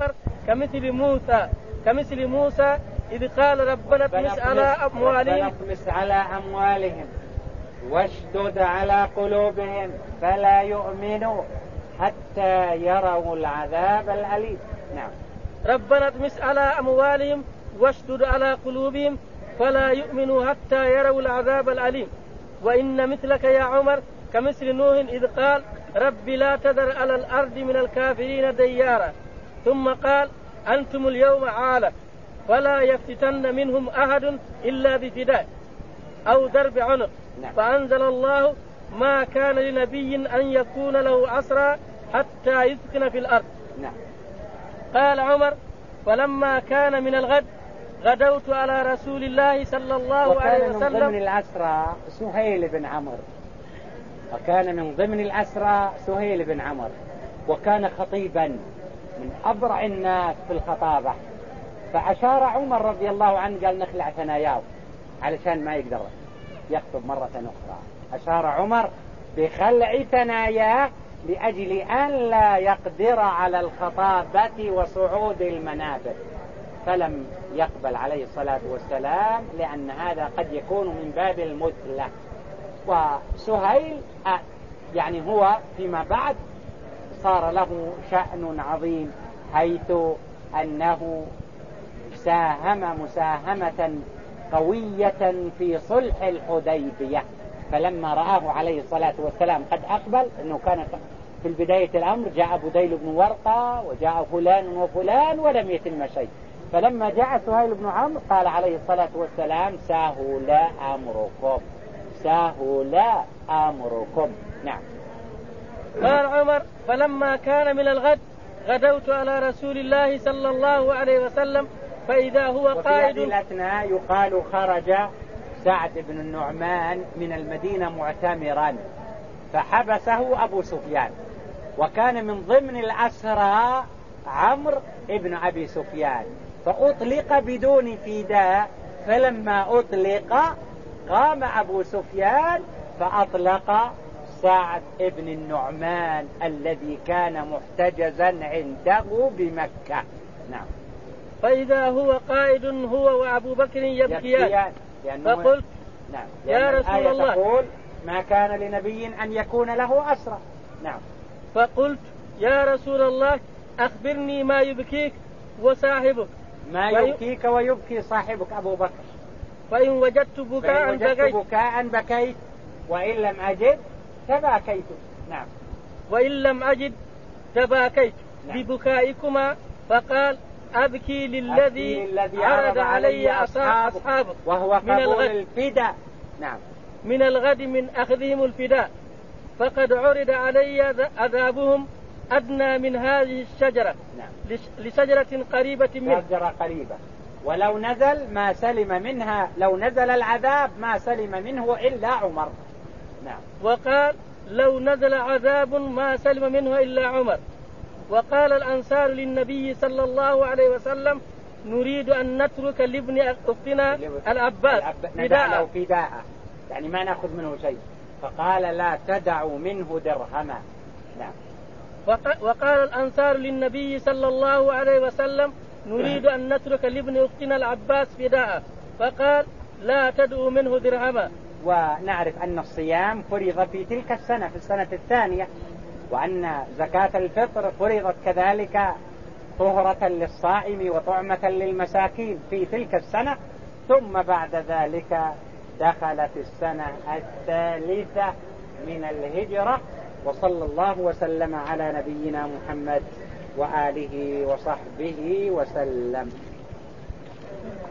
عمر كمثل موسى كمثل موسى إذ قال ربنا اطمس على أموالهم. اطمس على أموالهم واشدد على قلوبهم فلا يؤمنوا حتى يروا العذاب الأليم. نعم. ربنا اطمس على أموالهم واشدد على قلوبهم فلا يؤمنوا حتى يروا العذاب الأليم. وإن مثلك يا عمر كمثل نوح إذ قال رب لا تذر على الأرض من الكافرين ديارا. ثم قال أنتم اليوم عالة فلا يفتتن منهم أحد إلا بفداء أو درب عنق. نعم. فأنزل الله ما كان لنبي أن يكون له أسرى حتى يسكن في الأرض. نعم. قال عمر فلما كان من الغد غدوت على رسول الله صلى الله عليه وسلم. وكان من ضمن الأسرى سهيل بن عمرو وكان من ضمن الأسرى سهيل بن عمرو وكان خطيبا. من أبرع الناس في الخطابة. فأشار عمر رضي الله عنه قال نخلع ثناياه علشان ما يقدر يخطب مرة أخرى. أشار عمر بخلع ثناياه لأجل أن لا يقدر على الخطابة وصعود المنابر. فلم يقبل عليه الصلاة والسلام لأن هذا قد يكون من باب المثلة. وسهيل آه، يعني هو فيما بعد صار له شأن عظيم حيث أنه ساهم مساهمة قوية في صلح الحديبية. فلما رآه عليه الصلاة والسلام قد أقبل أنه كان في البداية الأمر جاء بديل بن ورقة وجاء فلان وفلان ولم يتم شيء. فلما جاء سهيل بن عمرو قال عليه الصلاة والسلام سهل أمركم سهل أمركم. نعم. قال عمر فلما كان من الغد غدوت على رسول الله صلى الله عليه وسلم فإذا هو قائد وفي الأثناء يقال خرج سعد بن النعمان من المدينة معتمرا فحبسه أبو سفيان. وكان من ضمن الأسرى عمرو ابن أبي سفيان. فأطلق بدون فداء فلما أطلق قام أبو سفيان فأطلق سعد ابن النعمان الذي كان محتجزا عنده بمكة. نعم. فإذا هو قائد هو وأبو بكر يبكيان. فقلت نعم. يا رسول الله. تقول ما كان لنبي أن يكون له أسرى نعم. فقلت يا رسول الله أخبرني ما يبكيك وصاحبك. ما يبكيك ويبكي صاحبك أبو بكر. فإن وجدت بكاء فإن وجدت بكاء بكيت. وإن لم أجد تباكيت نعم. وإن لم أجد تباكيت. نعم. ببكائكما فقال أبكي للذي, أبكي عرض علي أصحابك وهو قبول الفداء. نعم. من الغد من أخذهم الفداء. فقد عرض علي عذابهم أدنى من هذه الشجرة. نعم. لشجرة قريبة منه. شجرة قريبة. ولو نزل ما سلم منها لو نزل العذاب ما سلم منه إلا عمر. نعم. وقال لو نزل عذاب ما سلم منه إلا عمر. وقال الأنصار للنبي صلى الله عليه وسلم نريد أن نترك لابن أختنا العباس. فداء. فداء. يعني ما نأخذ منه شيء. فقال لا تدعوا منه درهما. نعم. وقال الأنصار للنبي صلى الله عليه وسلم نريد أن نترك لابن أختنا العباس فداء. فقال لا تدعوا منه درهما. ونعرف أن الصيام فرض في تلك السنة في السنة الثانية وأن زكاة الفطر فرضت كذلك طهرة للصائم وطعمة للمساكين في تلك السنة ثم بعد ذلك دخلت السنة الثالثة من الهجرة وصلى الله وسلم على نبينا محمد وآله وصحبه وسلم.